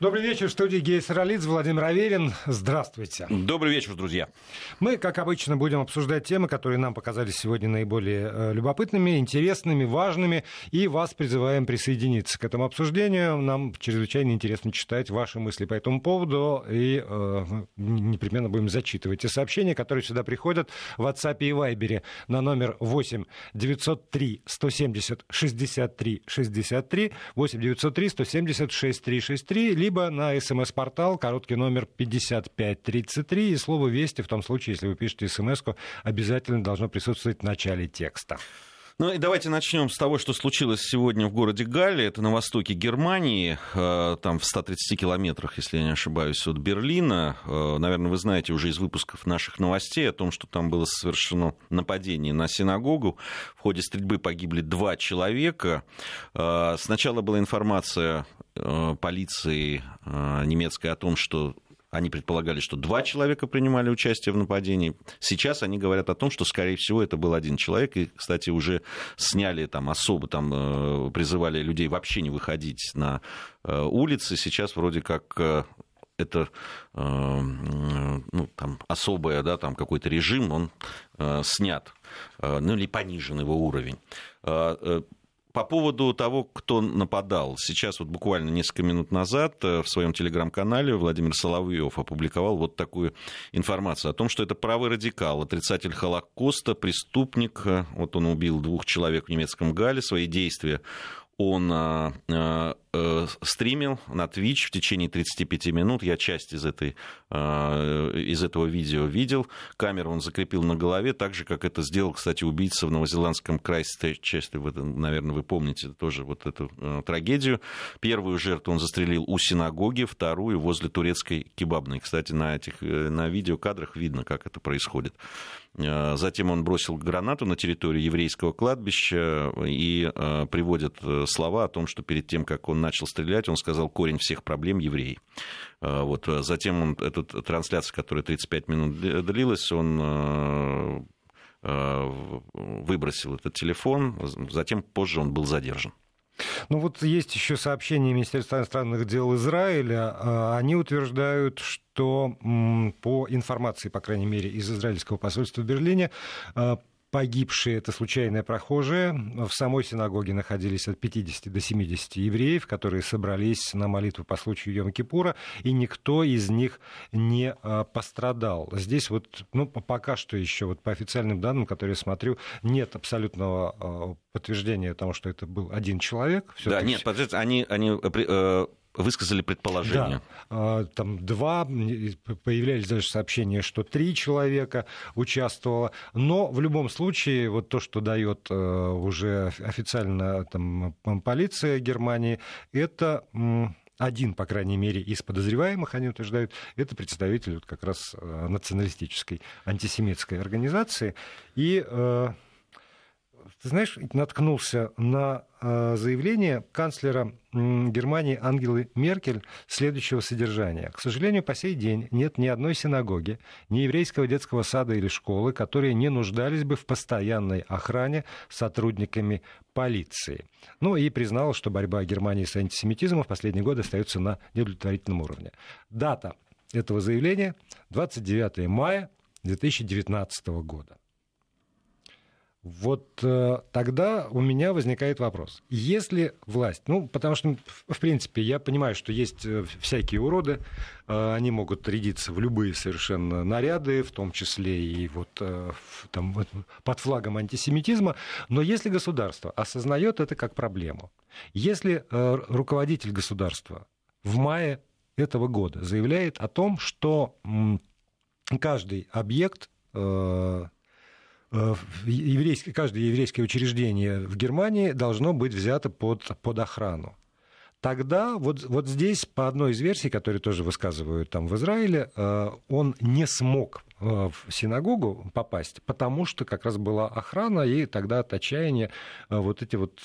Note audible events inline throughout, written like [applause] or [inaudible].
Добрый вечер. В студии Гей Саралидзе, Владимир Аверин. Здравствуйте. Добрый вечер, друзья. Мы, как обычно, будем обсуждать темы, которые нам показались сегодня наиболее э, любопытными, интересными, важными, и вас призываем присоединиться к этому обсуждению. Нам чрезвычайно интересно читать ваши мысли по этому поводу, и э, непременно будем зачитывать те сообщения, которые сюда приходят в WhatsApp и Viber на номер 8 903 170 63 63 8 903 170 6363 либо на смс-портал, короткий номер 5533, и слово «Вести» в том случае, если вы пишете смс обязательно должно присутствовать в начале текста. Ну и давайте начнем с того, что случилось сегодня в городе Галле. Это на востоке Германии, э, там в 130 километрах, если я не ошибаюсь, от Берлина. Э, наверное, вы знаете уже из выпусков наших новостей о том, что там было совершено нападение на синагогу. В ходе стрельбы погибли два человека. Э, сначала была информация полиции немецкой о том, что они предполагали, что два человека принимали участие в нападении. Сейчас они говорят о том, что, скорее всего, это был один человек. И, кстати, уже сняли там особо, там э, призывали людей вообще не выходить на улицы. Сейчас вроде как это ну, там, особое, да, там какой-то режим, он снят, ну или понижен его уровень. По поводу того, кто нападал. Сейчас вот буквально несколько минут назад э, в своем телеграм-канале Владимир Соловьев опубликовал вот такую информацию о том, что это правый радикал, отрицатель Холокоста, преступник. Э, вот он убил двух человек в немецком Гале. Свои действия он а, а, э, стримил на Twitch в течение 35 минут. Я часть из, этой, а, из этого видео видел. Камеру он закрепил на голове, так же, как это сделал, кстати, убийца в новозеландском Крайстчесте. Наверное, вы помните тоже вот эту трагедию. Первую жертву он застрелил у синагоги, вторую возле турецкой кебабной. Кстати, на этих э, на видеокадрах видно, как это происходит. Э, затем он бросил гранату на территорию еврейского кладбища и э, приводит э, слова о том, что перед тем, как он начал стрелять, он сказал корень всех проблем евреи. Вот. Затем он, эту трансляцию, которая 35 минут длилась, он выбросил этот телефон, затем позже он был задержан. Ну вот есть еще сообщение Министерства иностранных дел Израиля. А, они утверждают, что по информации, по крайней мере, из израильского посольства в Берлине, а, Погибшие — это случайные прохожие. В самой синагоге находились от 50 до 70 евреев, которые собрались на молитву по случаю Йом-Кипура, и никто из них не а, пострадал. Здесь вот, ну, пока что еще, вот по официальным данным, которые я смотрю, нет абсолютного а, подтверждения тому, что это был один человек. Да, нет, подождите, они, они э, э, высказали предположение. Да, там два, появлялись даже сообщения, что три человека участвовало, но в любом случае вот то, что дает э, уже официально там, полиция Германии, это один, по крайней мере, из подозреваемых, они утверждают, это представитель вот как раз э, националистической антисемитской организации. И э, ты знаешь, наткнулся на э, заявление канцлера Германии Ангелы Меркель следующего содержания. К сожалению, по сей день нет ни одной синагоги, ни еврейского детского сада или школы, которые не нуждались бы в постоянной охране сотрудниками полиции. Ну и признала, что борьба Германии с антисемитизмом в последние годы остается на неудовлетворительном уровне. Дата этого заявления 29 мая 2019 года. Вот э, тогда у меня возникает вопрос. Если власть, ну, потому что, в принципе, я понимаю, что есть э, всякие уроды, э, они могут рядиться в любые совершенно наряды, в том числе и вот э, там, под флагом антисемитизма, но если государство осознает это как проблему, если э, руководитель государства в мае этого года заявляет о том, что каждый объект Э, еврейское, каждое еврейское учреждение в Германии должно быть взято под, под охрану. Тогда вот, вот здесь, по одной из версий, которые тоже высказывают там в Израиле, э, он не смог э, в синагогу попасть, потому что как раз была охрана, и тогда от отчаяния вот эти вот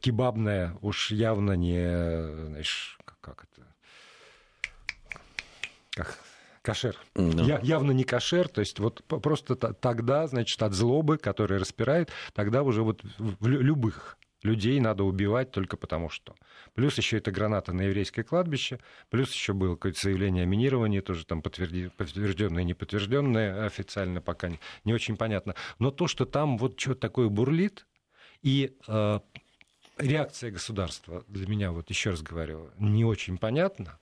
кебабная уж явно не, знаешь, как это, как Кошер. Да. Я, явно не кошер, то есть вот просто тогда, значит, от злобы, которая распирает, тогда уже вот в любых людей надо убивать только потому что. Плюс еще это граната на еврейское кладбище, плюс еще было какое-то заявление о минировании, тоже там подтвержденное и неподтвержденное официально пока не, не очень понятно. Но то, что там вот что-то такое бурлит, и э, реакция государства для меня, вот еще раз говорю, не очень понятна,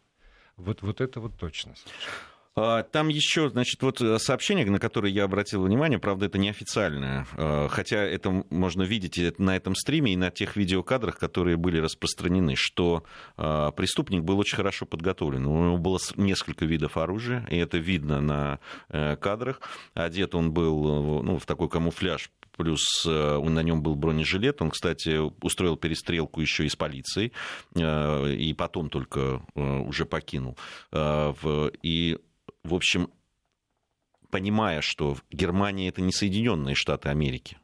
вот, вот это вот точно. А, там еще, значит, вот э, сообщение, на которое я обратил внимание, правда, это неофициальное, а, хотя это можно видеть на этом стриме и на тех видеокадрах, которые были распространены, что а, преступник был очень хорошо подготовлен. У него было несколько видов оружия, и это видно на э, кадрах. Одет он был ну, в такой камуфляж плюс э, на нем был бронежилет. Он, кстати, устроил перестрелку еще и с полицией, и потом только уже покинул. И в общем, понимая, что Германия это не Соединенные Штаты Америки,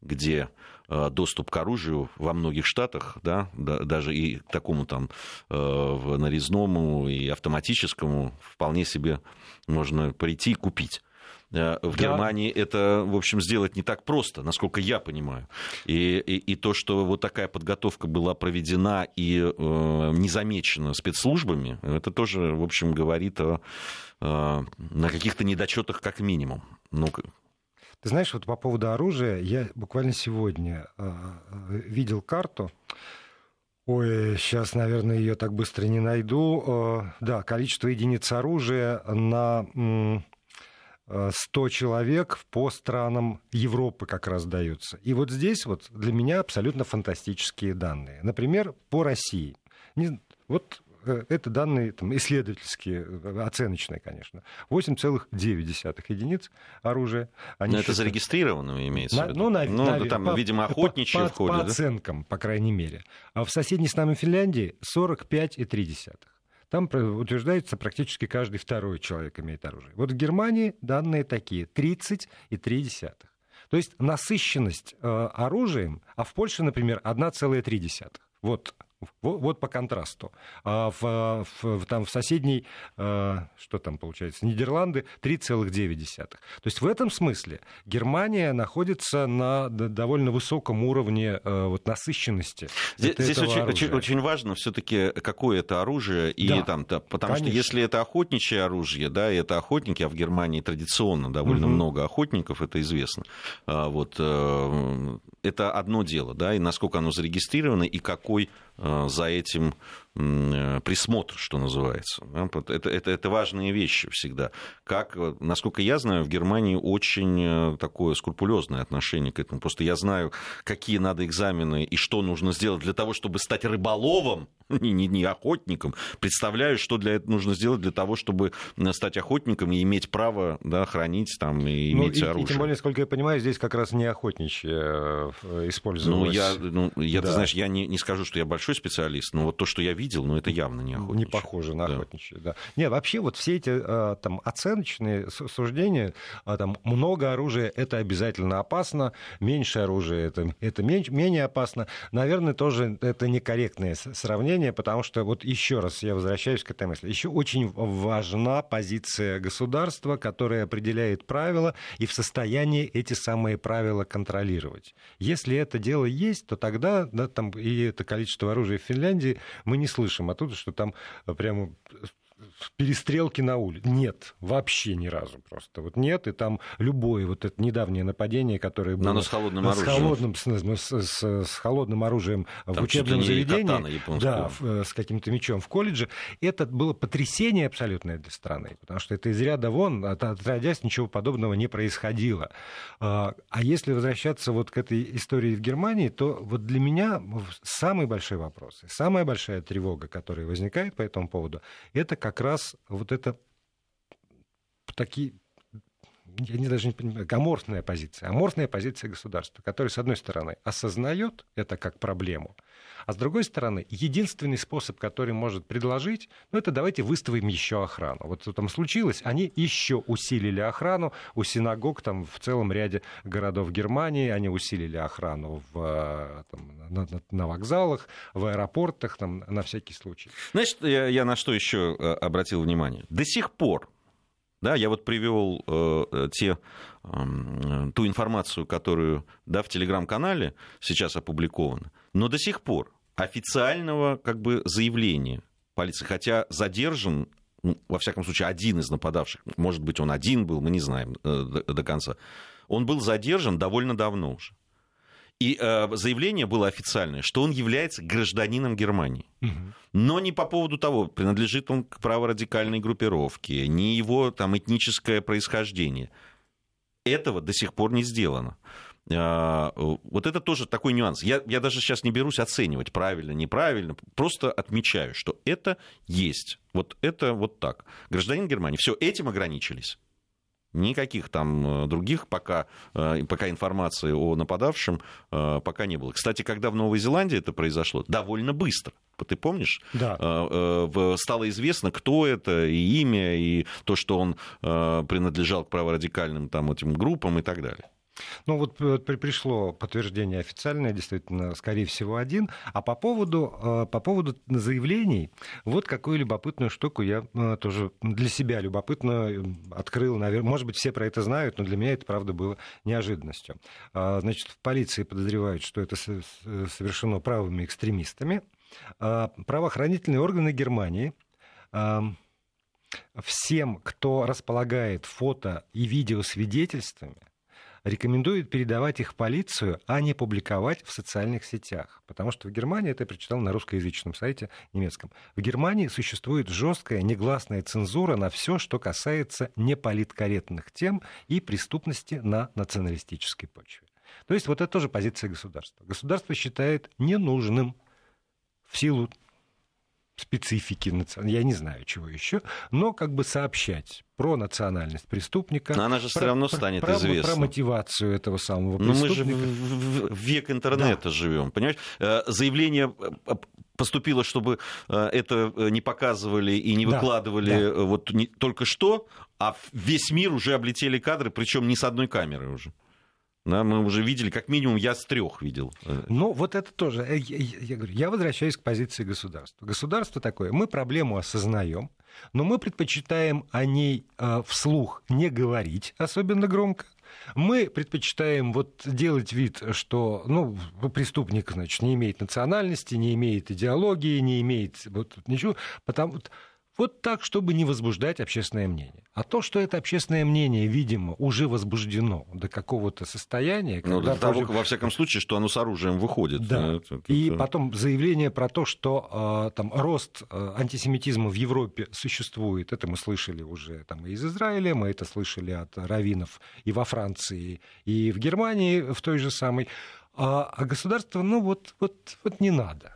где э, доступ к оружию во многих штатах, да, даже и к такому там э, нарезному и автоматическому вполне себе можно прийти и купить. Э, в. Германии это, в общем, сделать не так просто, насколько я понимаю. И, и, и то, что вот такая подготовка была проведена и э, не замечена спецслужбами, это тоже, в общем, говорит о, э, на каких-то недочетах как минимум. Ну, ты знаешь, вот по поводу оружия, я буквально сегодня э видел карту. Ой, сейчас, наверное, ее так быстро не найду. Э, да, количество единиц оружия на 100 человек по странам Европы как раз даются. И вот здесь вот для меня абсолютно фантастические данные. Например, по России. Не, вот э, это данные там, исследовательские, э, оценочные, конечно. 8,9 единиц оружия. Они Но это считают... зарегистрированного имеется на, в виду? Ну, на, ну на, там, по, видимо, охотничьи по, входят. По, по оценкам, по крайней мере. А в соседней с нами Финляндии 45,3. Там утверждается практически каждый второй человек имеет оружие. Вот в Германии данные такие 30,3. То есть насыщенность э, оружием, а в Польше, например, 1,3. Вот вот, вот по контрасту. А в, в, там, в соседней, э, что там получается, Нидерланды 3,9. То есть в этом смысле Германия находится на довольно высоком уровне э, вот, насыщенности. Здесь, здесь очень, очень, очень важно все-таки, какое это оружие. И, да, там, да, потому конечно. что если это охотничье оружие, да, и это охотники, а в Германии традиционно довольно угу. много охотников, это известно. А, вот, э, это одно дело, да, и насколько оно зарегистрировано, и какой Э, за этим Э, присмотр, что называется. Это, это, это важные вещи всегда. Как, насколько я знаю, в Германии очень э, такое скрупулезное отношение к этому. Просто я знаю, какие надо экзамены и что нужно сделать для того, чтобы стать рыболовом, [laughs] не, не, не охотником. Представляю, что для этого нужно сделать для того, чтобы э, стать охотником и иметь право да, хранить там, и ну, иметь и, оружие. И тем более, сколько я понимаю, здесь как раз не охотничье использовалось. Ну, я, ну, я да. ты знаешь, я не, не скажу, что я большой специалист, но вот то, что я видел, видел, но это явно не охотничье. Не похоже на да. охотничье, да. Нет, вообще вот все эти а, там оценочные суждения, а, там много оружия — это обязательно опасно, меньше оружия — это, это меньше, менее опасно. Наверное, тоже это некорректное сравнение, потому что вот еще раз я возвращаюсь к этой мысли. Еще очень важна позиция государства, которое определяет правила и в состоянии эти самые правила контролировать. Если это дело есть, то тогда да, там, и это количество оружия в Финляндии мы не слышим оттуда, что там э, прямо перестрелки на улице. Нет, вообще ни разу просто. Вот нет, и там любое вот это недавнее нападение, которое было... Но с холодным оружием. С холодным, с, с, с холодным оружием там в учебном заведении. Да, э, с каким-то мечом в колледже. Это было потрясение абсолютное для страны, потому что это из ряда вон, отродясь, ничего подобного не происходило. А, а если возвращаться вот к этой истории в Германии, то вот для меня самый большой вопрос, самая большая тревога, которая возникает по этому поводу, это как раз вот это такие я не даже не понимаю, аморфная позиция, аморфная позиция государства, которая, с одной стороны, осознает это как проблему, а с другой стороны, единственный способ, который может предложить, ну, это давайте выставим еще охрану. Вот что там случилось, они еще усилили охрану у синагог там в целом ряде городов Германии, они усилили охрану в, э, там, на, на, на вокзалах, в аэропортах, там, на всякий случай. Значит, я, я на что еще э, обратил внимание? До сих пор Да, я вот привел э, те, э, ту информацию, которую да, в телеграм-канале сейчас опубликована, но до сих пор официального как бы, заявления полиции, хотя задержан, ну, во всяком случае, один из нападавших, может быть, он один был, мы не знаем э, до, до конца, он был задержан довольно давно уже. И э, заявление было официальное, что он является гражданином Германии. Угу. Но не по поводу того, принадлежит он к праворадикальной группировке, не его там, этническое происхождение. Этого до сих пор не сделано. Э, вот это тоже такой нюанс. Я, я даже сейчас не берусь оценивать, правильно, неправильно. Просто отмечаю, что это есть. Вот это вот так. Гражданин Германии. Все, этим ограничились. Никаких там э, других пока, э, пока информации о нападавшем э, пока не было. Кстати, когда в Новой Зеландии это произошло, довольно быстро. Ты помнишь? Да. Стало известно, кто это, и имя, и то, что он принадлежал к праворадикальным там, этим группам и так далее. Ну вот э, пришло подтверждение официальное, действительно, скорее всего, один. А по поводу, э, по поводу заявлений, вот какую любопытную штуку я э, тоже для себя любопытно открыл. Наверное, может быть, все про это знают, но для меня это, правда, было неожиданностью. А, значит, в полиции подозревают, что это совершено правыми экстремистами. А, правоохранительные органы Германии всем, кто располагает фото и видеосвидетельствами, рекомендует передавать их в полицию, а не публиковать в социальных сетях. Потому что в Германии, это я прочитал на русскоязычном сайте немецком, в Германии существует жесткая негласная цензура на все, что касается неполиткорректных тем и преступности на националистической почве. То есть вот это тоже позиция государства. Государство считает ненужным в силу специфики, я не знаю чего еще, но как бы сообщать про национальность преступника. Но она же про, все равно станет про, известна. Про мотивацию этого самого преступника. Но мы же в, век интернета да. живем, понимаешь? Э, заявление э, поступило, чтобы э, это не показывали и не выкладывали да, да. вот не, только что, а весь мир уже облетели кадры, причем не с одной камеры уже. Да, мы уже видели, как минимум я с трех видел. Ну, вот это тоже. Я, я, я говорю, я возвращаюсь к позиции государства. Государство такое, мы проблему осознаем, но мы предпочитаем о ней э, вслух не говорить, особенно громко. Мы предпочитаем вот делать вид, что ну, преступник значит, не имеет национальности, не имеет идеологии, не имеет вот, ничего, потому вот так, чтобы не возбуждать общественное мнение. А то, что это общественное мнение, видимо, уже возбуждено до какого-то состояния... Ну, до того, против... во всяком случае, что оно с оружием выходит. Да. Это, это... И потом заявление про то, что э, там, рост э, антисемитизма в Европе существует. Это мы слышали уже там, и из Израиля, мы это слышали от раввинов и во Франции, и в Германии в той же самой. А, а государство, ну вот, вот, вот не надо.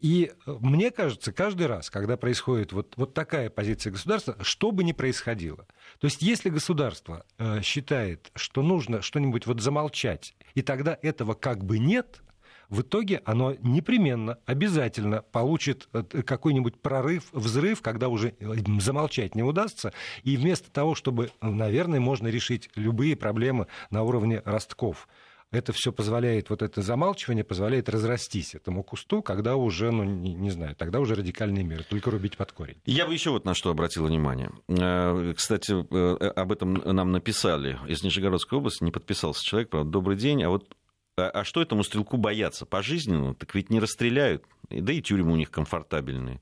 И э, мне кажется, каждый раз, когда происходит вот, вот такая позиция государства, что бы ни происходило, то есть если государство э, считает, что нужно что-нибудь вот замолчать, и тогда этого как бы нет, в итоге оно непременно, обязательно получит э, какой-нибудь прорыв, взрыв, когда уже э, замолчать не удастся. И вместо того, чтобы, наверное, можно решить любые проблемы на уровне ростков это все позволяет, вот это замалчивание позволяет разрастись этому кусту, когда уже, ну, не, не знаю, тогда уже радикальные меры, только рубить под корень. Я бы еще вот на что обратил внимание. Э, кстати, э, об этом нам написали из Нижегородской области, не подписался человек, правда, добрый день, а вот а, а что этому стрелку бояться? Пожизненно? Так ведь не расстреляют, да и тюрьмы у них комфортабельные.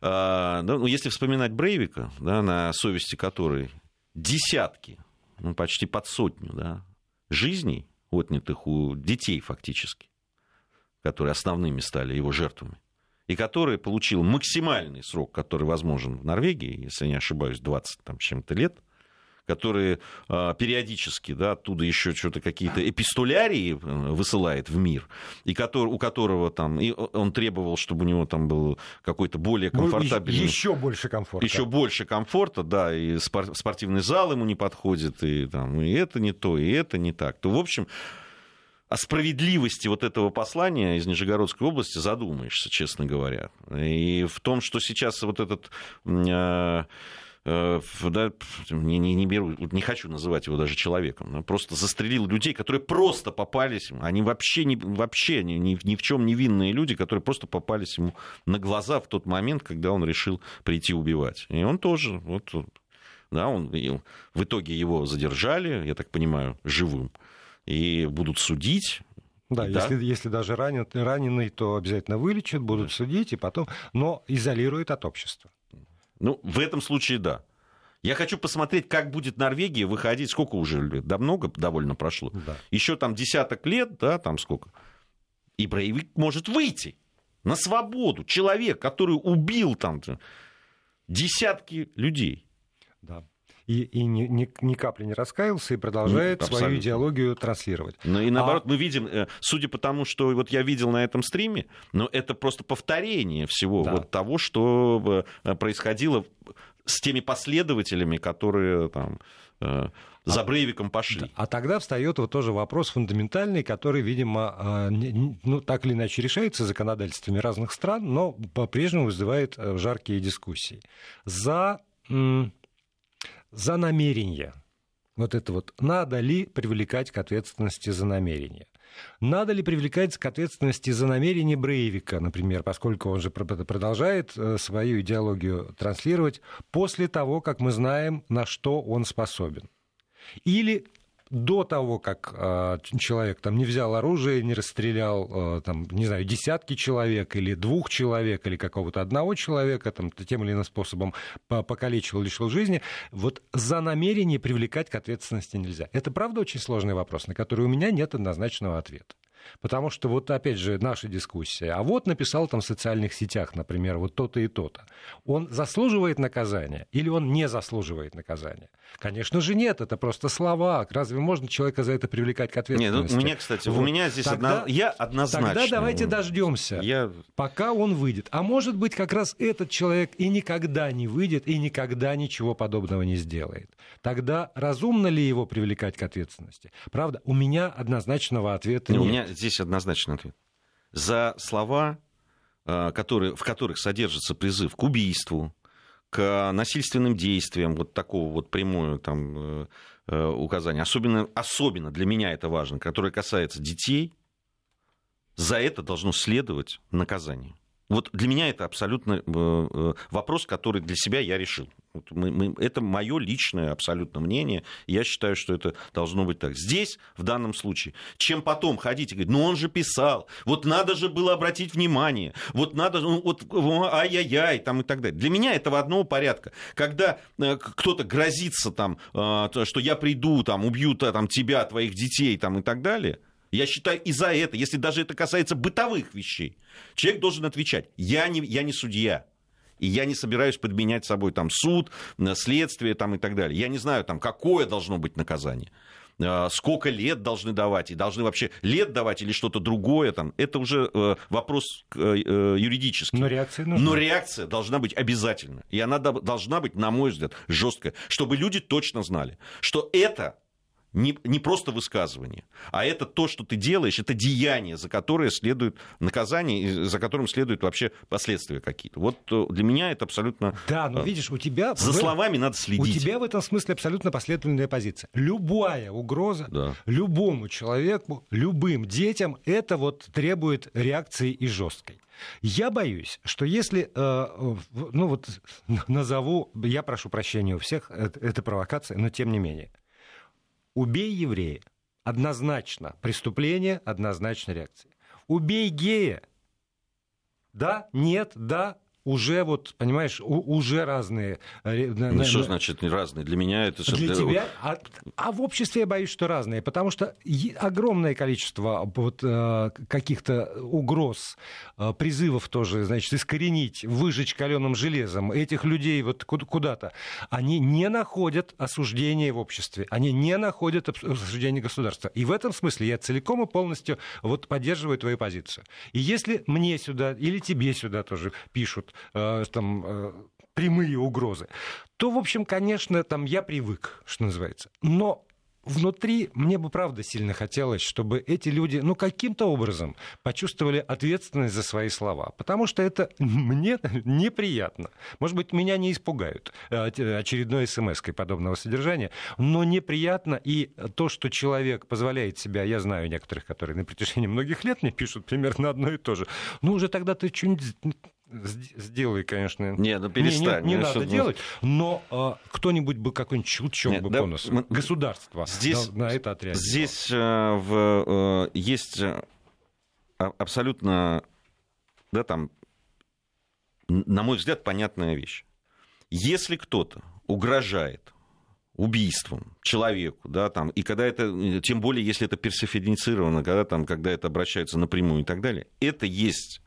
А, ну, если вспоминать Брейвика, да, на совести которой десятки, ну, почти под сотню да, жизней отнятых у детей фактически, которые основными стали его жертвами, и который получил максимальный срок, который возможен в Норвегии, если не ошибаюсь, 20 там, чем-то лет, который э, периодически да, оттуда еще что-то какие-то эпистолярии э, высылает в мир, и который, у которого там, и он требовал, чтобы у него там был какой-то более ну, комфортабельный... Ну, еще больше комфорта. Еще больше комфорта, да, и спортивный зал ему не подходит, и, там, и это не то, и это не так. То, в общем, о справедливости вот этого послания из Нижегородской области задумаешься, честно говоря. И в том, что сейчас вот этот Э, да, не, не, не беру, не хочу называть его даже человеком, просто застрелил людей, которые просто попались, они вообще, не, вообще ни, ни, ни в чем невинные люди, которые просто попались ему на глаза в тот момент, когда он решил прийти убивать. И он тоже вот, Да, он, в итоге его задержали, я так понимаю, живым, и будут судить. Да, да? Если, если даже ранен, раненый, то обязательно вылечат, будут да. судить, и потом, но изолируют от общества. Ну, в этом случае да. Я хочу посмотреть, как будет Норвегия выходить. Сколько уже лет? Да много довольно прошло. Да. Еще там десяток лет, да, там сколько. И Брейвик может выйти на свободу. Человек, который убил там десятки людей. Да и, и ни, ни, ни капли не раскаялся и продолжает Абсолютно. свою идеологию транслировать. Ну и наоборот, а... мы видим, э, судя по тому, что вот я видел на этом стриме, но это просто повторение всего да. вот того, что э, происходило с теми последователями, которые там э, за а Брейвиком пошли. А тогда встает вот тоже вопрос фундаментальный, который, видимо, ну, так или иначе решается законодательствами разных стран, но по-прежнему вызывает жаркие дискуссии. За за намерение. Вот это вот. Надо ли привлекать к ответственности за намерение? Надо ли привлекать к ответственности за намерение Брейвика, например, поскольку он же продолжает э, свою идеологию транслировать после того, как мы знаем, на что он способен? Или до того, как э, человек там не взял оружие, не расстрелял, э, там, не знаю, десятки человек или двух человек или какого-то одного человека, там, тем или иным способом покалечил, лишил жизни, вот за намерение привлекать к ответственности нельзя. Это, правда, очень сложный вопрос, на который у меня нет однозначного ответа. Потому что вот опять же наша дискуссия. А вот написал там в социальных сетях, например, вот то-то и то-то. Он заслуживает наказания или он не заслуживает наказания? Конечно же нет, это просто слова. Разве можно человека за это привлекать к ответственности? Нет, ну, меня, кстати, вот. у меня здесь тогда, одно... я однозначно. Тогда давайте дождемся, я... пока он выйдет. А может быть, как раз этот человек и никогда не выйдет, и никогда ничего подобного не сделает. Тогда разумно ли его привлекать к ответственности? Правда, у меня однозначного ответа нет. У меня здесь однозначный ответ. За слова, э, которые, в которых содержится призыв к убийству, к насильственным действиям, вот такого вот прямое там, э, э, указания, особенно, особенно для меня это важно, которое касается детей, за это должно следовать наказание. Вот для меня это абсолютно вопрос, который для себя я решил. Вот мы, мы, это мое личное абсолютно мнение. Я считаю, что это должно быть так. Здесь, в данном случае, чем потом ходить и говорить, ну он же писал, вот надо же было обратить внимание, вот надо, ну, вот ай-яй-яй, там и так далее. Для меня этого одного порядка. Когда э, кто-то грозится там, э, что я приду, там, убью там, тебя, твоих детей там, и так далее, я считаю, и за это, если даже это касается бытовых вещей, человек должен отвечать. Я не, я не судья. И я не собираюсь подменять собой там суд, следствие там, и так далее. Я не знаю, там, какое должно быть наказание а, сколько лет должны давать, и должны вообще лет давать или что-то другое, там, это уже э, вопрос э, э, юридический. Но реакция нужна. Но реакция должна быть обязательно. И она должна быть, на мой взгляд, жесткая, чтобы люди точно знали, что это не, не просто высказывание, а это то, что ты делаешь, это деяние, за которое следует наказание, за которым следуют вообще последствия какие-то. Вот э, для меня это абсолютно... Да, но видишь, у тебя... За словами надо следить. У тебя в этом смысле абсолютно последовательная позиция. Любая угроза да. любому человеку, любым детям, это вот требует реакции и жесткой. Я боюсь, что если, э, ну вот [laughs] назову, я прошу прощения у всех, это, это провокация, но тем не менее, Убей еврея. Однозначно. Преступление, однозначно реакция. Убей гея. Да, нет, да, уже вот, понимаешь, уже разные. Э, ну, что значит разные? Для меня это... Для тебя? А, а в обществе я боюсь, что разные, потому что огромное количество вот э, каких-то угроз, э, призывов тоже, значит, искоренить, выжечь каленым железом этих людей вот куда-то, они не находят осуждения в обществе, они не находят осуждения государства. И в этом смысле я целиком и полностью вот поддерживаю твою позицию. И если мне сюда или тебе сюда тоже пишут, там, э, прямые угрозы, то, в общем, конечно, там я привык, что называется. Но внутри мне бы правда сильно хотелось, чтобы эти люди, ну, каким-то образом почувствовали ответственность за свои слова. Потому что это мне [laughs] неприятно. Может быть, меня не испугают э, очередной смс подобного содержания, но неприятно и то, что человек позволяет себя, я знаю некоторых, которые на протяжении многих лет мне пишут примерно одно и то же, ну, уже тогда ты что-нибудь сделай, конечно. Нет, ну перестань. Не, не, не надо что... делать, но а, кто-нибудь бы какой-нибудь щелчок Нет, бы да, по носу. Мы... Государство здесь, на, на это отреагировало. Здесь а, в, а, есть а, абсолютно, да, там, на мой взгляд, понятная вещь. Если кто-то угрожает убийством человеку, да, там, и когда это, тем более, если это персифицировано, когда, там, когда это обращается напрямую и так далее, это есть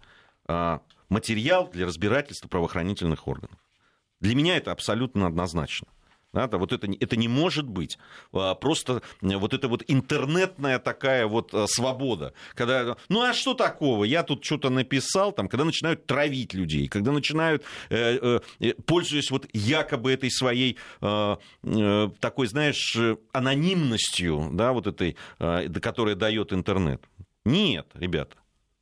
а, материал для разбирательства правоохранительных органов. Для меня это абсолютно однозначно. Да, вот это, это не может быть. А, просто вот эта вот интернетная такая вот а, свобода. Когда, ну а что такого? Я тут что-то написал, там, когда начинают травить людей, когда начинают, э, э, э пользуясь вот якобы этой своей э, такой, знаешь, анонимностью, да, вот этой, которая дает интернет. Нет, ребята,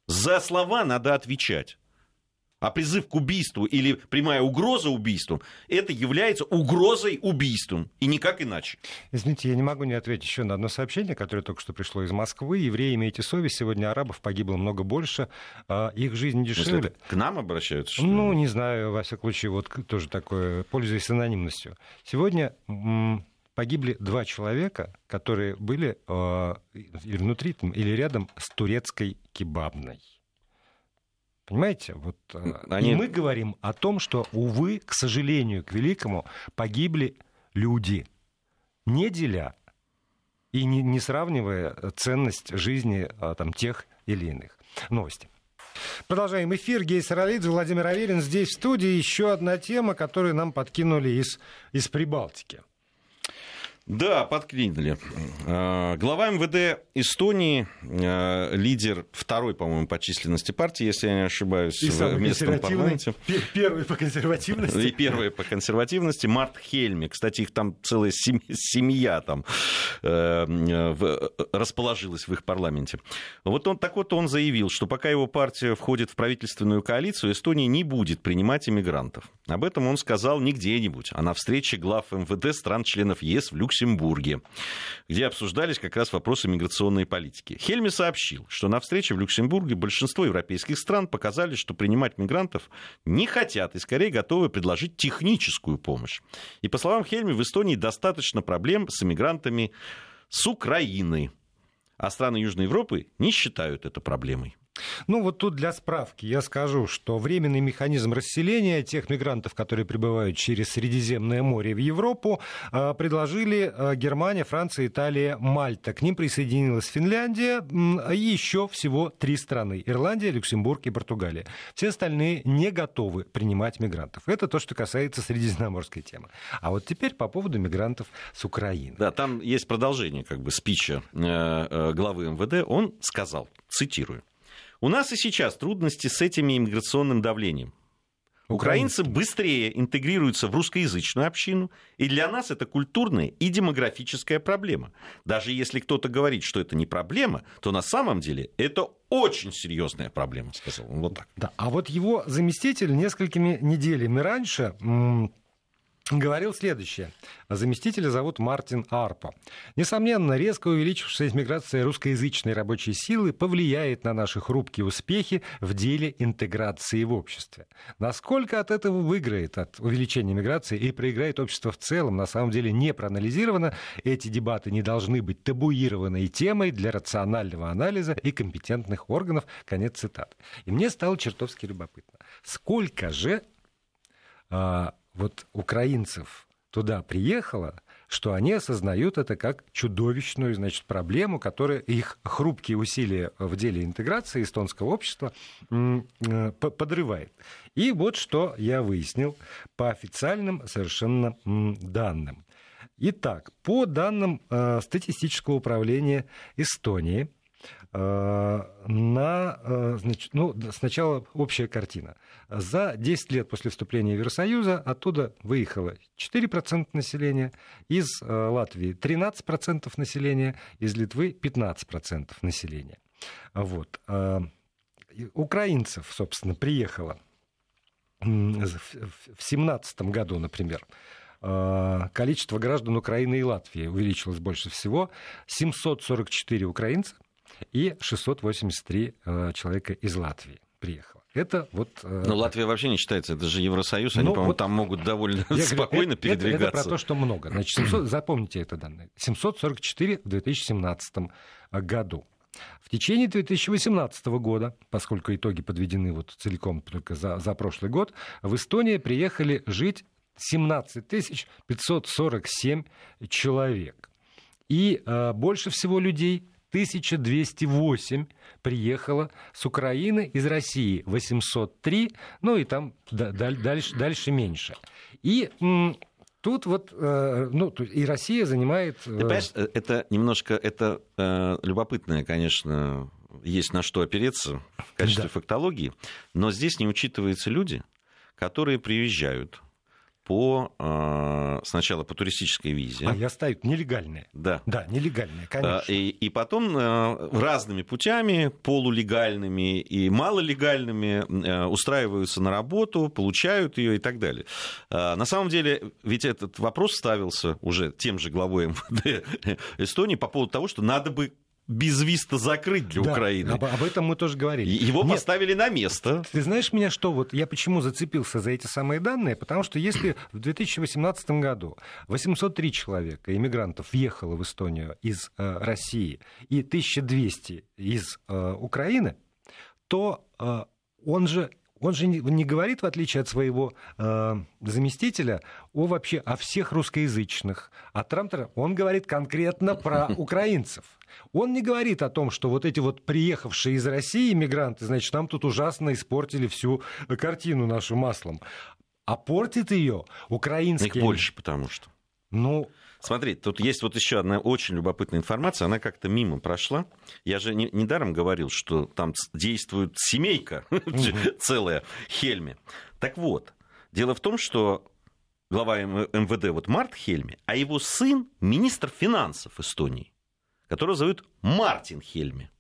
за слова надо отвечать. А призыв к убийству или прямая угроза убийству, это является угрозой убийством, и никак иначе. Извините, я не могу не ответить еще на одно сообщение, которое только что пришло из Москвы. Евреи, имейте совесть, сегодня арабов погибло много больше, а их жизнь дешевле. К нам обращаются? Что ну, не знаю, во всяком случае, вот тоже такое, пользуясь анонимностью. Сегодня погибли два человека, которые были э, внутри или рядом с турецкой кебабной. Понимаете? Вот, э, Они... И мы говорим о том, что, увы, к сожалению, к великому, погибли люди, не деля и не, не сравнивая ценность жизни а, там, тех или иных. Новости. Продолжаем эфир. Гей Саралидзе, Владимир Аверин здесь в студии. Еще одна тема, которую нам подкинули из, из Прибалтики. Да, подкинули. А, глава МВД Эстонии, а, лидер второй, по-моему, по численности партии, если я не ошибаюсь, и в местном парламенте. Первый по консервативности. И первый по консервативности. Март Хельми. Кстати, их там целая семья там э, расположилась в их парламенте. Вот он так вот он заявил, что пока его партия входит в правительственную коалицию, Эстония не будет принимать иммигрантов. Об этом он сказал не где-нибудь, а на встрече глав МВД стран-членов ЕС в Люксембурге Люксембурге, где обсуждались как раз вопросы миграционной политики. Хельми сообщил, что на встрече в Люксембурге большинство европейских стран показали, что принимать мигрантов не хотят и скорее готовы предложить техническую помощь. И по словам Хельми, в Эстонии достаточно проблем с иммигрантами с Украины. А страны Южной Европы не считают это проблемой. Ну вот тут для справки я скажу, что временный механизм расселения тех мигрантов, которые прибывают через Средиземное море в Европу, а, предложили а, Германия, Франция, Италия, Мальта. К ним присоединилась Финляндия и еще всего три страны. Ирландия, Люксембург и Португалия. Все остальные не готовы принимать мигрантов. Это то, что касается средиземноморской темы. А вот теперь по поводу мигрантов с Украины. Да, там есть продолжение как бы спича э, э, главы МВД. Он сказал, цитирую, у нас и сейчас трудности с этим иммиграционным давлением. Украинцы быстрее интегрируются в русскоязычную общину, и для нас это культурная и демографическая проблема. Даже если кто-то говорит, что это не проблема, то на самом деле это очень серьезная проблема, сказал он вот так. Да, а вот его заместитель несколькими неделями раньше говорил следующее. Заместителя зовут Мартин Арпа. Несомненно, резко увеличившаяся миграция русскоязычной рабочей силы повлияет на наши хрупкие успехи в деле интеграции в обществе. Насколько от этого выиграет от увеличения миграции и проиграет общество в целом, на самом деле не проанализировано. Эти дебаты не должны быть табуированной темой для рационального анализа и компетентных органов. Конец цитаты. И мне стало чертовски любопытно. Сколько же а, вот украинцев туда приехало, что они осознают это как чудовищную значит, проблему, которая их хрупкие усилия в деле интеграции эстонского общества э, подрывает. И вот что я выяснил по официальным совершенно данным. Итак, по данным э, статистического управления Эстонии, на, э, значит, ну, сначала общая картина. За 10 лет после вступления в Евросоюза оттуда выехало 4% населения, из э, Латвии 13% населения, из Литвы 15% населения. Вот. Украинцев, собственно, приехало в 2017 году, например, количество граждан Украины и Латвии увеличилось больше всего. 744 украинца и 683 э, человека из Латвии приехало. Это вот... Но Латвия вообще не считается, это же Евросоюз, они, ну, по-моему, вот, там могут довольно спокойно это, передвигаться. Это, это про то, что много. Значит, 700, запомните это данные. 744 в 2017 году. В течение 2018 года, поскольку итоги подведены вот целиком только за, за прошлый год, в Эстонии приехали жить 17 547 человек. И э, больше всего людей 1208 приехало с Украины, из России 803, ну и там дальше, дальше меньше. И тут вот, э, ну, и Россия занимает... Ты понимаешь, э, это немножко, это э, любопытное, конечно, есть на что опереться в качестве да. фактологии, но здесь не учитываются люди, которые приезжают по э, сначала по туристической визе. А я ставят нелегальные. Да. Да, нелегальные, конечно. И, и потом э, разными путями, полулегальными и малолегальными, э, устраиваются на работу, получают ее и так далее. На самом деле, ведь этот вопрос ставился уже тем же главой [laughs] МВД Эстонии по поводу того, что надо бы безвиз-то закрыть для да, Украины. Об, об этом мы тоже говорили. Его Нет, поставили на место. Ты знаешь меня, что вот я почему зацепился за эти самые данные? Потому что если [clears throat] в 2018 году 803 человека, иммигрантов, въехало в Эстонию из э, России и 1200 из э, Украины, то э, он же он же не, не говорит, в отличие от своего э, заместителя, о вообще о всех русскоязычных. А Трамп, он говорит конкретно про [laughs] украинцев. Он не говорит о том, что вот эти вот приехавшие из России иммигранты, значит, нам тут ужасно испортили всю картину нашу маслом. А портит ее украинские... Их больше, потому что. Ну, Смотри, тут есть вот еще одна очень любопытная информация, она как-то мимо прошла. Я же не, недаром говорил, что там действует семейка [laughs] целая Хельме. Так вот, дело в том, что глава МВД вот Март Хельме, а его сын министр финансов Эстонии, которого зовут Мартин Хельме.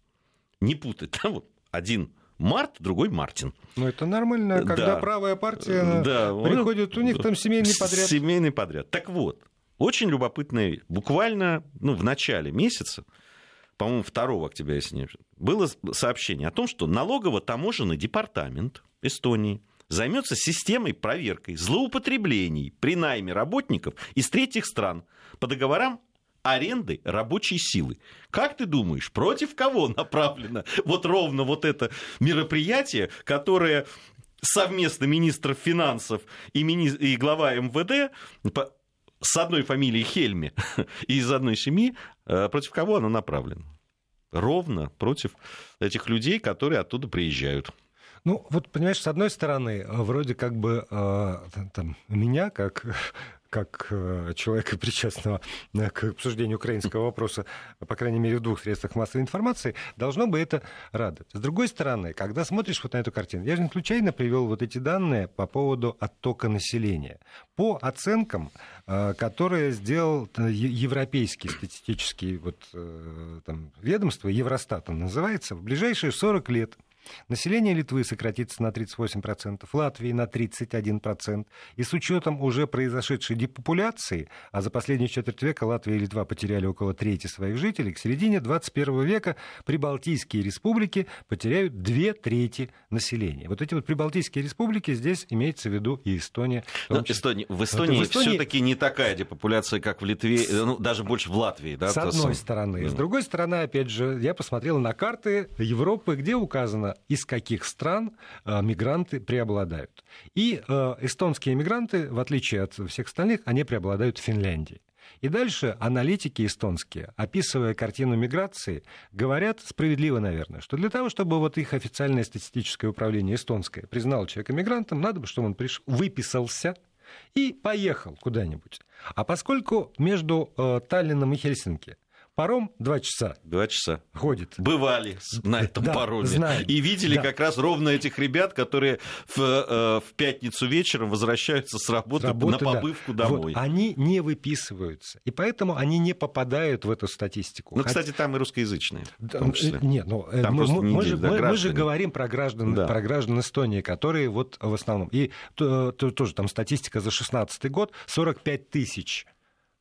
Не путать, [laughs] там вот один Март, другой Мартин. Ну, это нормально, когда да. правая партия да. приходит, у них [laughs] там семейный подряд. Семейный подряд. Так вот, очень любопытное, буквально ну, в начале месяца, по-моему, 2 октября, если не было сообщение о том, что налогово-таможенный департамент Эстонии займется системой проверкой злоупотреблений при найме работников из третьих стран по договорам аренды рабочей силы. Как ты думаешь, против кого направлено вот ровно вот это мероприятие, которое совместно министр финансов и, мини... и глава МВД с одной фамилией Хельми [laughs] и из одной семьи, э, против кого оно направлено? Ровно против этих людей, которые оттуда приезжают. Ну, вот, понимаешь, с одной стороны, вроде как бы э, там, меня, как как э, человека, [laughs] причастного э, к обсуждению украинского вопроса, по крайней мере, в двух средствах массовой информации, должно бы это радовать. С другой стороны, когда смотришь вот на эту картину, я же не случайно привел вот эти данные по поводу оттока населения. По оценкам, э, которые сделал европейский статистический вот, там, ведомство, Евростат он называется, в ближайшие 40 лет Население Литвы сократится на 38%, Латвии на 31%. И с учетом уже произошедшей депопуляции, а за последнюю четверть века Латвия и Литва потеряли около трети своих жителей, к середине 21 века прибалтийские республики потеряют две трети населения. Вот эти вот прибалтийские республики, здесь имеется в виду и Эстония. Но Эстония, в Эстонии, вот Эстонии... все-таки не такая депопуляция, как в Литве, ну, даже больше в Латвии. Да, с одной стороны. Mm. С другой стороны, опять же, я посмотрел на карты Европы, где указано из каких стран э, мигранты преобладают. И э, эстонские мигранты, в отличие от всех остальных, они преобладают в Финляндии. И дальше аналитики эстонские, описывая картину миграции, говорят, справедливо, наверное, что для того, чтобы вот их официальное статистическое управление эстонское признало человека мигрантом, надо бы, чтобы он пришел, выписался и поехал куда-нибудь. А поскольку между э, Таллином и Хельсинки Паром два часа. Два часа. Ходит. Бывали на этом да, пароме. Знаю. И видели да. как раз ровно этих ребят, которые в, э, в пятницу вечером возвращаются с работы, с работы на побывку да. домой. Вот, они не выписываются. И поэтому они не попадают в эту статистику. Ну, кстати, там и русскоязычные. Да, нет, ну, э, там мы, мы, мы, же, мы, мы же говорим про граждан, да. про граждан Эстонии, которые вот в основном. И то, то, тоже там статистика за 2016 год 45 тысяч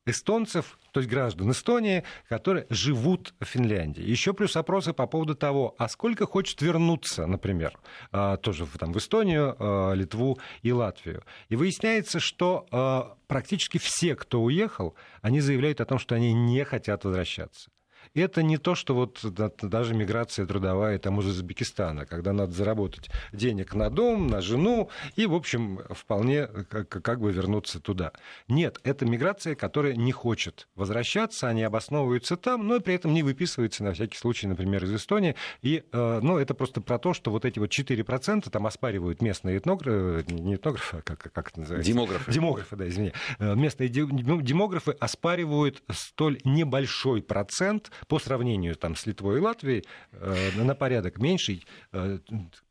эстонцев, то есть граждан Эстонии, которые живут в Финляндии. Еще плюс опросы по поводу того, а сколько хочет вернуться, например, а, тоже там, в Эстонию, а, Литву и Латвию. И выясняется, что а, практически все, кто уехал, они заявляют о том, что они не хотят возвращаться это не то, что вот даже миграция трудовая там из Узбекистана, когда надо заработать денег на дом, на жену и, в общем, вполне как, как бы вернуться туда. Нет, это миграция, которая не хочет возвращаться, они обосновываются там, но при этом не выписываются на всякий случай, например, из Эстонии. И, э, ну, это просто про то, что вот эти вот 4% там оспаривают местные этнографы, не этнографы, а как, как это называется? Демографы. Демографы, да, извини. Э, местные демографы оспаривают столь небольшой процент по сравнению там, с Литвой и Латвией э, на порядок меньший, э,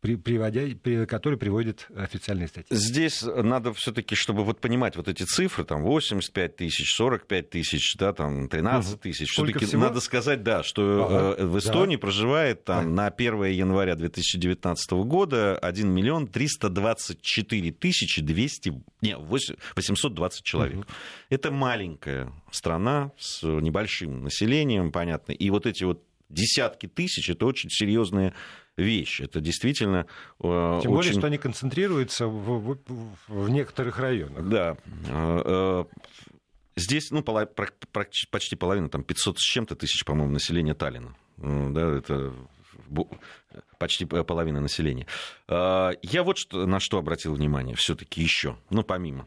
приводя, который приводит официальные статьи. Здесь надо все-таки, чтобы вот понимать вот эти цифры, там 85 тысяч, 45 тысяч, да, там 13 тысяч, все-таки надо сказать, да, что ага, э, в Эстонии да. проживает там да. на 1 января 2019 года 1 миллион 324 тысячи 200, не, 820 человек. Угу. Это маленькая страна с небольшим населением, понятно, и вот эти вот десятки тысяч, это очень серьезные вещи. Это действительно э, Тем очень... более, что они концентрируются в, в, в некоторых районах. Да. Э, э, здесь ну, почти половина, там 500 с чем-то тысяч, по-моему, населения Таллина. Да, это почти половина населения. Я вот на что обратил внимание все-таки еще, ну, помимо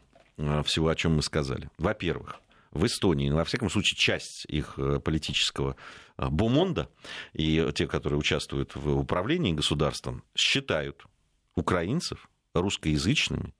всего, о чем мы сказали. Во-первых, в Эстонии, ну, во всяком случае, часть их э, политического э, бумонда и те, которые участвуют в управлении государством, считают украинцев русскоязычными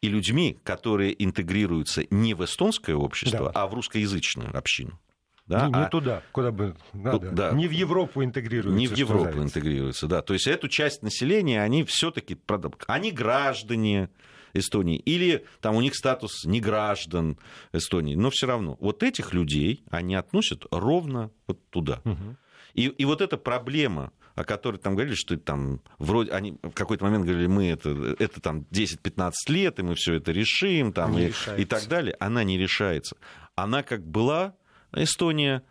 и людьми, которые интегрируются не в эстонское общество, да. а в русскоязычную общину. Да? Не, не а... туда, куда бы надо. Да. Не в Европу интегрируются. Не в Европу называется. интегрируются, да. То есть эту часть населения, они все-таки, они граждане, Эстонии, или там у них статус неграждан Эстонии, но все равно. Вот этих людей они относят ровно вот туда. Угу. И, и вот эта проблема, о которой там говорили, что там вроде они в какой-то момент говорили, мы это, это там 10-15 лет, и мы все это решим, там, и, и так далее, она не решается. Она как была Эстония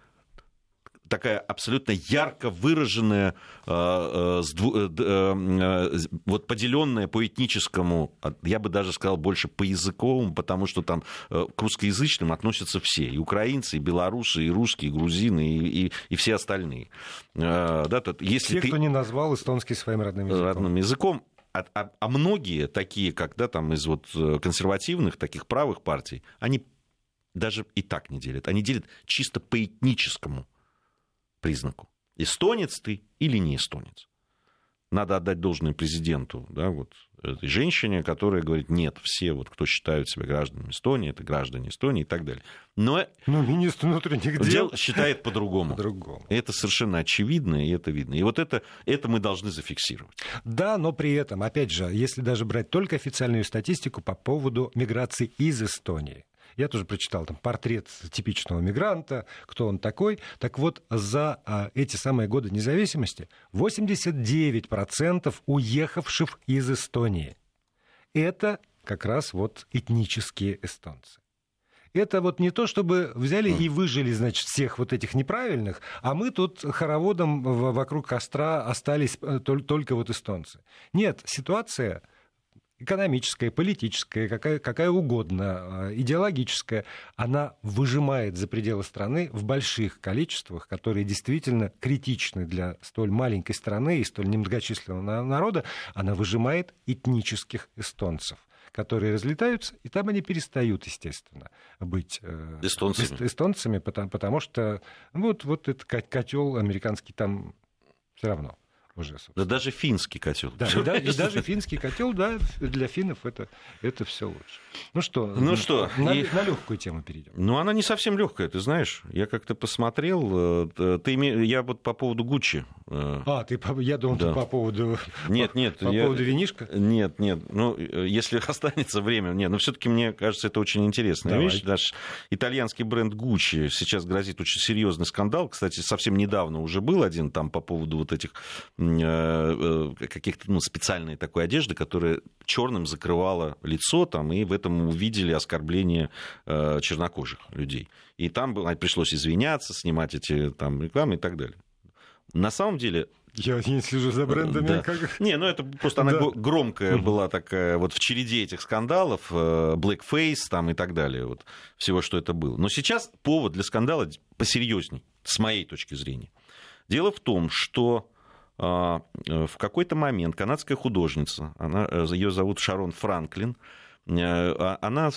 такая абсолютно ярко выраженная, э, э, э, вот поделенная по этническому, а, я бы даже сказал больше по языковому, потому что там к русскоязычным относятся все, и украинцы, и белорусы, и русские, и грузины, и, и, и все остальные. Да, тут, если Те, ты... кто не назвал эстонский своим родным языком. Родным языком, а, а, а многие такие, как да, там из вот консервативных, таких правых партий, они даже и так не делят. Они делят чисто по этническому признаку. Эстонец ты или не эстонец. Надо отдать должное президенту, да, вот, этой женщине, которая говорит, нет, все, вот, кто считают себя гражданами Эстонии, это граждане Эстонии и так далее. Но ну, министр внутренних дел считает по-другому. по-другому. Это совершенно очевидно, и это видно. И вот это, это мы должны зафиксировать. Да, но при этом, опять же, если даже брать только официальную статистику по поводу миграции из Эстонии, я тоже прочитал там портрет типичного мигранта, кто он такой. Так вот, за а, эти самые годы независимости 89% уехавших из Эстонии. Это как раз вот этнические эстонцы это вот не то, чтобы взяли и выжили, значит, всех вот этих неправильных, а мы тут хороводом вокруг костра остались э, только вот эстонцы. Нет, ситуация экономическая, политическая, какая, какая угодно, э, идеологическая, она выжимает за пределы страны в больших количествах, которые действительно критичны для столь маленькой страны и столь немногочисленного народа, она выжимает этнических эстонцев которые разлетаются, и там они перестают, естественно, быть э, эстонцами, эстонцами потому, потому что вот, вот этот котел американский там все равно уже. Да даже финский котел. Да, и, да, и даже финский котел, да, для финнов это, это все лучше. Ну что, ну что на, и... на легкую тему перейдем. Ну, она не совсем легкая, ты знаешь. Я как-то посмотрел. Э, ты, я вот по поводу Гуччи а, ты, я думал, да. ты по поводу... Нет, нет. По я... поводу винишка? Нет, нет. Ну, если [laughs] останется время... Нет, но все таки мне кажется, это очень интересная Давай. вещь. Наш итальянский бренд Gucci сейчас грозит очень серьезный скандал. Кстати, совсем недавно уже был один там по поводу вот этих э, каких-то ну, специальной такой одежды, которая черным закрывала лицо, там, и в этом увидели оскорбление чернокожих людей. И там пришлось извиняться, снимать эти там рекламы и так далее. На самом деле я не слежу за брендами. Да. Как... Не, ну это просто она да. громкая была такая, вот в череде этих скандалов, э, Blackface там и так далее, вот всего, что это было. Но сейчас повод для скандала посерьезней, с моей точки зрения. Дело в том, что а, э, в какой-то момент канадская художница, она, э, ее зовут Шарон Франклин, она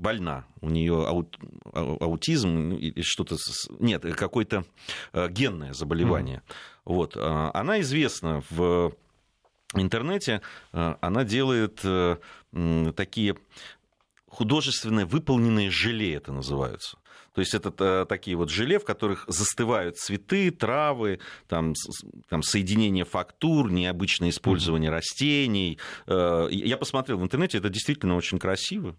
больна, у нее аут, аутизм или что-то, нет, какое-то э, генное заболевание. Mm. Вот. А, она известна в интернете, э, она делает э, такие художественно выполненные желе, это называются. То есть это такие вот желе, в которых застывают цветы, травы, там, там соединение фактур, необычное использование mm-hmm. растений. Я посмотрел в интернете, это действительно очень красиво.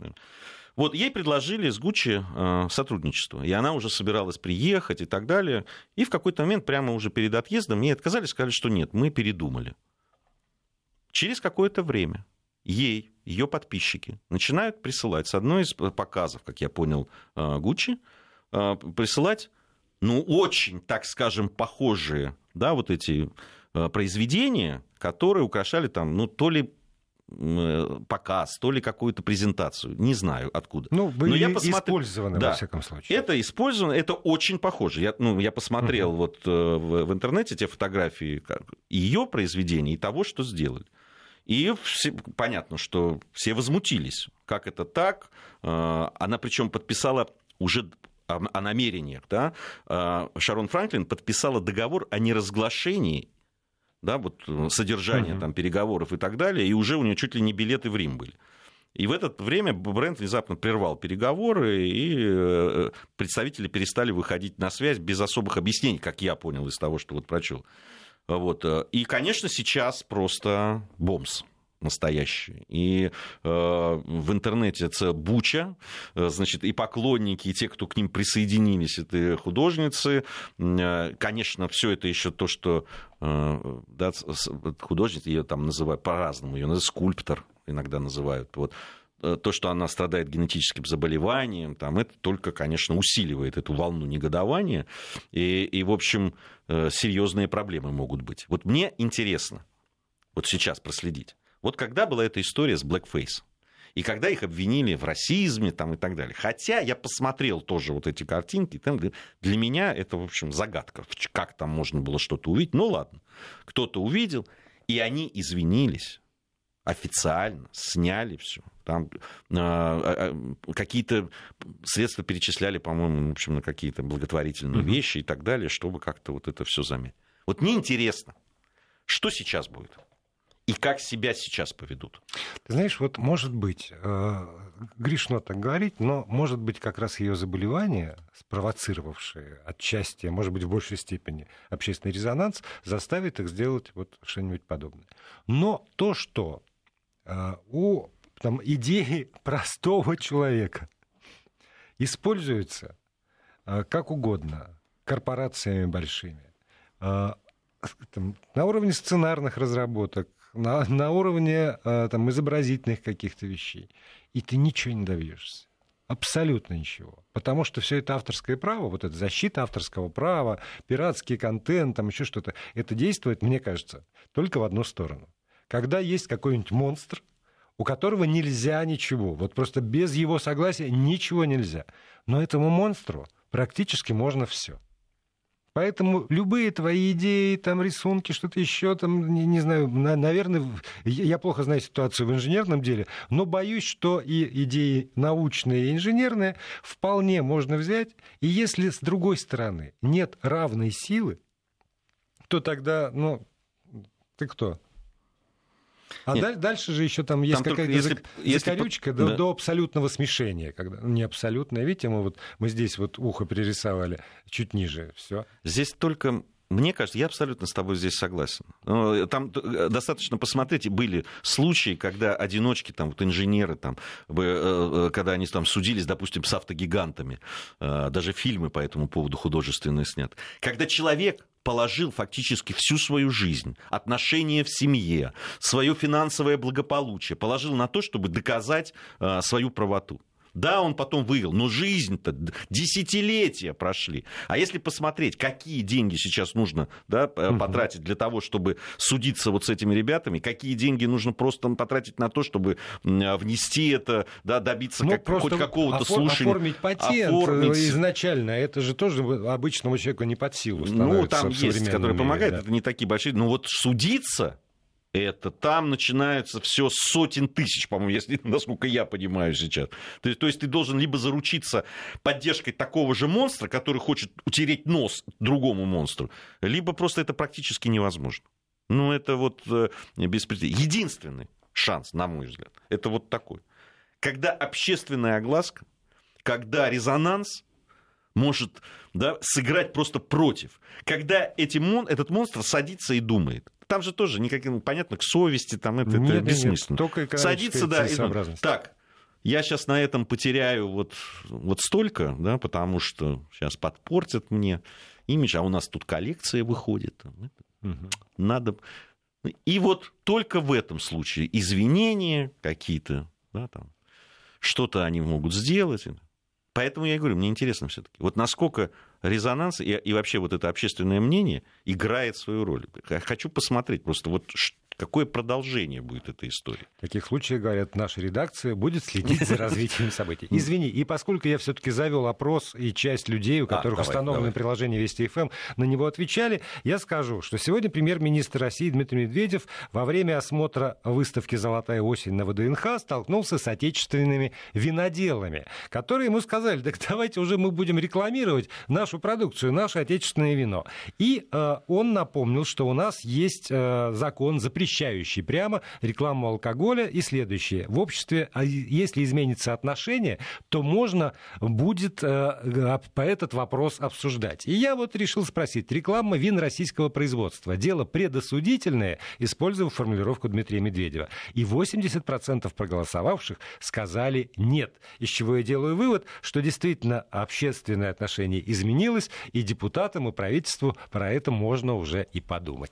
Вот ей предложили с Гуччи э, сотрудничество, и она уже собиралась приехать и так далее. И в какой-то момент, прямо уже перед отъездом, ей отказали, сказали, что нет, мы передумали. Через какое-то время ей, ее подписчики, начинают присылать с одной из показов, как я понял, э, Гуччи, э, присылать, ну, очень, так скажем, похожие, да, вот эти произведения, которые украшали там, ну, то ли Э, показ, то ли какую-то презентацию. Не знаю откуда. Ну, были Но я посмотр... использованы, да, во всяком случае. Это использовано, это очень похоже. Я, ну, я посмотрел uh-huh. вот э, в, в интернете те фотографии ее произведений и того, что сделали. И все, понятно, что все возмутились. Как это так? Э, она причем подписала уже о намерениях, да, Шарон Франклин подписала договор о неразглашении да, вот э, содержание там, переговоров и так далее, и уже у нее чуть ли не билеты в Рим были. И в это время бренд внезапно прервал переговоры, и э, представители перестали выходить на связь без особых объяснений, как я понял из того, что вот прочел. Вот. Э, и, конечно, сейчас просто бомс настоящие. И э, в интернете это буча, э, значит, и поклонники, и те, кто к ним присоединились, это художницы. Э, конечно, все это еще то, что э, да, художница, ее там называют по-разному, ее называют скульптор, иногда называют. Вот э, то, что она страдает генетическим заболеванием, там, это только, конечно, усиливает эту волну негодования. И, и в общем, серьезные проблемы могут быть. Вот мне интересно вот сейчас проследить, вот когда была эта история с Blackface? И когда их обвинили в расизме там, и так далее. Хотя я посмотрел тоже вот эти картинки, там, для меня это, в общем, загадка, как там можно было что-то увидеть. Ну ладно, кто-то увидел, и они извинились официально, сняли все. Там э, э, какие-то средства перечисляли, по-моему, в общем, на какие-то благотворительные mm-hmm. вещи и так далее, чтобы как-то вот это все заметить. Вот мне интересно, что сейчас будет? И как себя сейчас поведут? Ты знаешь, вот может быть, э, грешно так говорить, но может быть как раз ее заболевание, спровоцировавшее отчасти, может быть в большей степени общественный резонанс, заставит их сделать вот что-нибудь подобное. Но то, что э, у там, идеи [laughs] простого человека используются э, как угодно корпорациями большими, там, на уровне сценарных разработок, на, на уровне э, там, изобразительных каких-то вещей. И ты ничего не добьешься. Абсолютно ничего. Потому что все это авторское право, вот эта защита авторского права, пиратский контент, там еще что-то, это действует, мне кажется, только в одну сторону. Когда есть какой-нибудь монстр, у которого нельзя ничего, вот просто без его согласия ничего нельзя. Но этому монстру практически можно все. Поэтому любые твои идеи, там, рисунки, что-то еще, там, не, не знаю, на, наверное, я плохо знаю ситуацию в инженерном деле, но боюсь, что и идеи научные и инженерные вполне можно взять. И если с другой стороны нет равной силы, то тогда, ну, ты кто? А Нет. дальше же еще там есть какая-то если, закорючка если... До, да. до абсолютного смешения. Когда... Ну, не абсолютное, видите, мы, вот, мы здесь вот ухо пририсовали чуть ниже. Все. Здесь только мне кажется, я абсолютно с тобой здесь согласен. Ну, там э, достаточно посмотреть, были случаи, когда одиночки, там, вот инженеры, там, э, э, когда они там судились, допустим, с автогигантами, даже фильмы по этому поводу художественные снят, когда человек положил фактически всю свою жизнь, отношения в семье, свое финансовое благополучие, положил на то, чтобы доказать свою правоту. Да, он потом вывел, но жизнь-то десятилетия прошли. А если посмотреть, какие деньги сейчас нужно да, потратить для того, чтобы судиться вот с этими ребятами, какие деньги нужно просто потратить на то, чтобы внести это, да, добиться ну, как, хоть какого-то офор- слушания. Оформить патент оформить... изначально, это же тоже обычному человеку не под силу Ну, там есть, которые помогают, да. это не такие большие. Но вот судиться это там начинается все с сотен тысяч, по-моему, [laughs] если, насколько я понимаю сейчас. То есть, то есть ты должен либо заручиться поддержкой такого же монстра, который хочет утереть нос другому монстру, либо просто это практически невозможно. Ну, это вот э, беспредельно. Единственный шанс, на мой взгляд, это вот такой. Когда общественная огласка, когда резонанс может да, сыграть просто против. Когда эти мон, этот монстр садится и думает там же тоже никаким, понятно, к совести, там это, нет, это бессмысленно. Нет, только Садиться, да, и, так, я сейчас на этом потеряю вот, вот столько, да, потому что сейчас подпортят мне имидж, а у нас тут коллекция выходит. Угу. Надо... И вот только в этом случае извинения какие-то, да, там, что-то они могут сделать. Поэтому я и говорю, мне интересно все-таки, вот насколько резонанс и, и вообще вот это общественное мнение играет свою роль. Хочу посмотреть просто вот Какое продолжение будет этой истории? В таких случаях, говорят, наша редакция будет следить за развитием событий. [laughs] Извини, и поскольку я все-таки завел опрос, и часть людей, у которых а, давай, установлено давай. приложение Вести ФМ, на него отвечали, я скажу, что сегодня премьер-министр России Дмитрий Медведев во время осмотра выставки «Золотая осень» на ВДНХ столкнулся с отечественными виноделами, которые ему сказали, так давайте уже мы будем рекламировать нашу продукцию, наше отечественное вино. И э, он напомнил, что у нас есть э, закон, запрещающий запрещающий прямо рекламу алкоголя. И следующее. В обществе, а если изменится отношение, то можно будет э, по этот вопрос обсуждать. И я вот решил спросить. Реклама вин российского производства. Дело предосудительное, использовав формулировку Дмитрия Медведева. И 80% проголосовавших сказали нет. Из чего я делаю вывод, что действительно общественное отношение изменилось, и депутатам, и правительству про это можно уже и подумать.